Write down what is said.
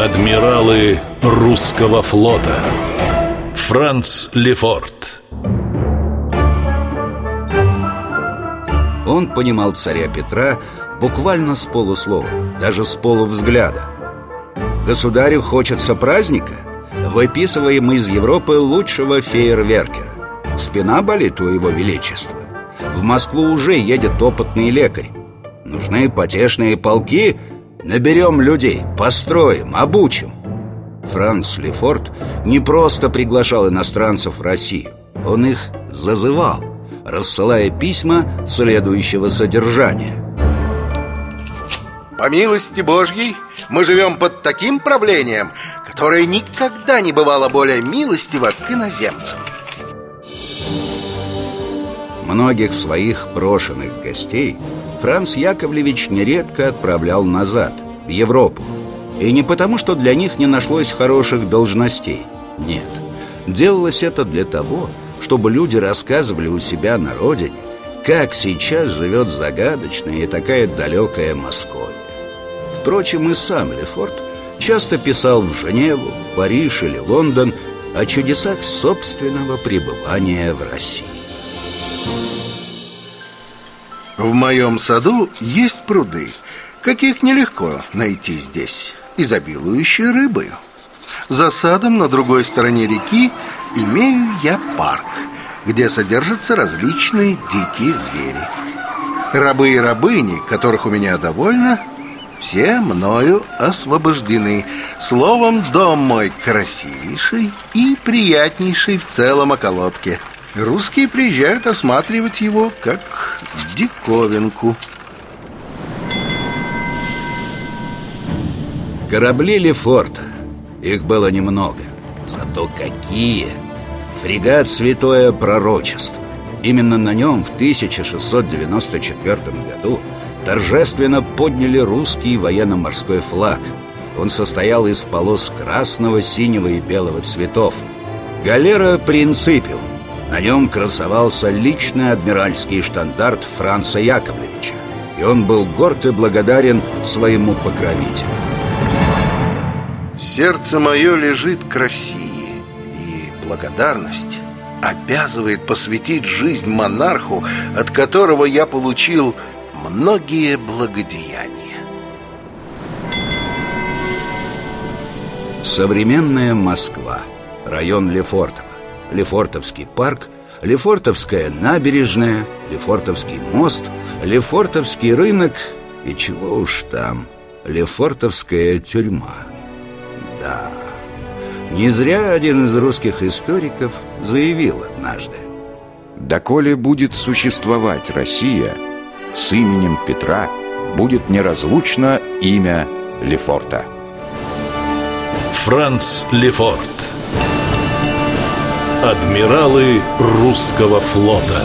Адмиралы русского флота Франц Лефорт Он понимал царя Петра буквально с полуслова, даже с полувзгляда. Государю хочется праздника, выписываем из Европы лучшего фейерверкера. Спина болит у его величества. В Москву уже едет опытный лекарь. Нужны потешные полки – Наберем людей, построим, обучим. Франц Лефорт не просто приглашал иностранцев в Россию Он их зазывал, рассылая письма следующего содержания. По милости Божьей мы живем под таким правлением Которое никогда не бывало более милостиво к иноземцам Многих своих брошенных гостей – Франц Яковлевич нередко отправлял назад, в Европу. И не потому, что для них не нашлось хороших должностей. Нет. Делалось это для того, чтобы люди рассказывали у себя на родине, как сейчас живет загадочная и такая далекая Московия. Впрочем, и сам Лефорт часто писал в Женеву, Париж или Лондон о чудесах собственного пребывания в России. В моем саду есть пруды, каких нелегко найти здесь, изобилующие рыбою. За садом на другой стороне реки имею я парк, где содержатся различные дикие звери. Рабы и рабыни, которых у меня довольно, все мною освобождены. Словом, дом мой красивейший и приятнейший в целом околотке. Русские приезжают осматривать его как диковинку. Корабли Лефорта. Их было немного. Зато какие! Фрегат «Святое Пророчество». Именно на нем в 1694 году торжественно подняли русский военно-морской флаг. Он состоял из полос красного, синего и белого цветов. Галера «Принципиум» На нем красовался личный адмиральский штандарт Франца Яковлевича, и он был горд и благодарен своему покровителю. Сердце мое лежит к России, и благодарность обязывает посвятить жизнь монарху, от которого я получил многие благодеяния. Современная Москва, район Лефортово. Лефортовский парк, Лефортовская набережная, Лефортовский мост, Лефортовский рынок и чего уж там, Лефортовская тюрьма. Да, не зря один из русских историков заявил однажды. Доколе будет существовать Россия, с именем Петра будет неразлучно имя Лефорта. Франц Лефорт Адмиралы русского флота